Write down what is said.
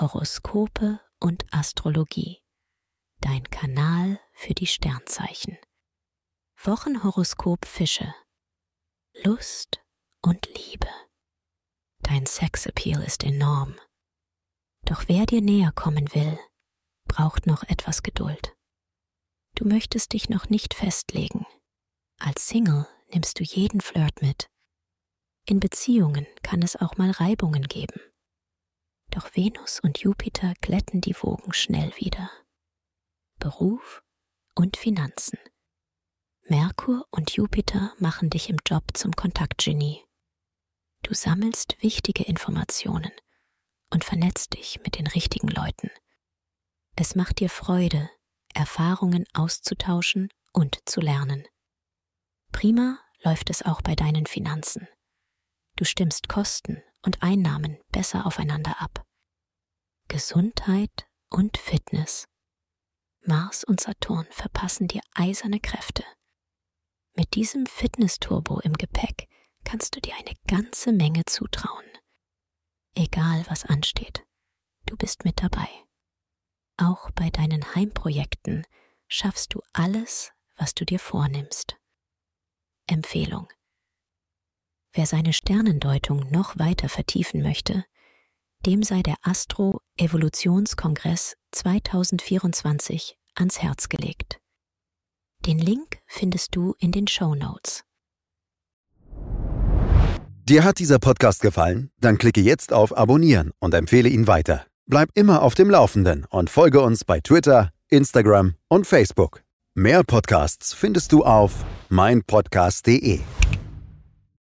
Horoskope und Astrologie. Dein Kanal für die Sternzeichen. Wochenhoroskop Fische. Lust und Liebe. Dein Sexappeal ist enorm. Doch wer dir näher kommen will, braucht noch etwas Geduld. Du möchtest dich noch nicht festlegen. Als Single nimmst du jeden Flirt mit. In Beziehungen kann es auch mal Reibungen geben. Doch Venus und Jupiter glätten die Wogen schnell wieder. Beruf und Finanzen. Merkur und Jupiter machen dich im Job zum Kontaktgenie. Du sammelst wichtige Informationen und vernetzt dich mit den richtigen Leuten. Es macht dir Freude, Erfahrungen auszutauschen und zu lernen. Prima läuft es auch bei deinen Finanzen. Du stimmst Kosten und Einnahmen besser aufeinander ab. Gesundheit und Fitness. Mars und Saturn verpassen dir eiserne Kräfte. Mit diesem Fitness-Turbo im Gepäck kannst du dir eine ganze Menge zutrauen. Egal was ansteht, du bist mit dabei. Auch bei deinen Heimprojekten schaffst du alles, was du dir vornimmst. Empfehlung. Wer seine Sternendeutung noch weiter vertiefen möchte, dem sei der Astro Evolutionskongress 2024 ans Herz gelegt. Den Link findest du in den Show Notes. Dir hat dieser Podcast gefallen? Dann klicke jetzt auf Abonnieren und empfehle ihn weiter. Bleib immer auf dem Laufenden und folge uns bei Twitter, Instagram und Facebook. Mehr Podcasts findest du auf meinpodcast.de.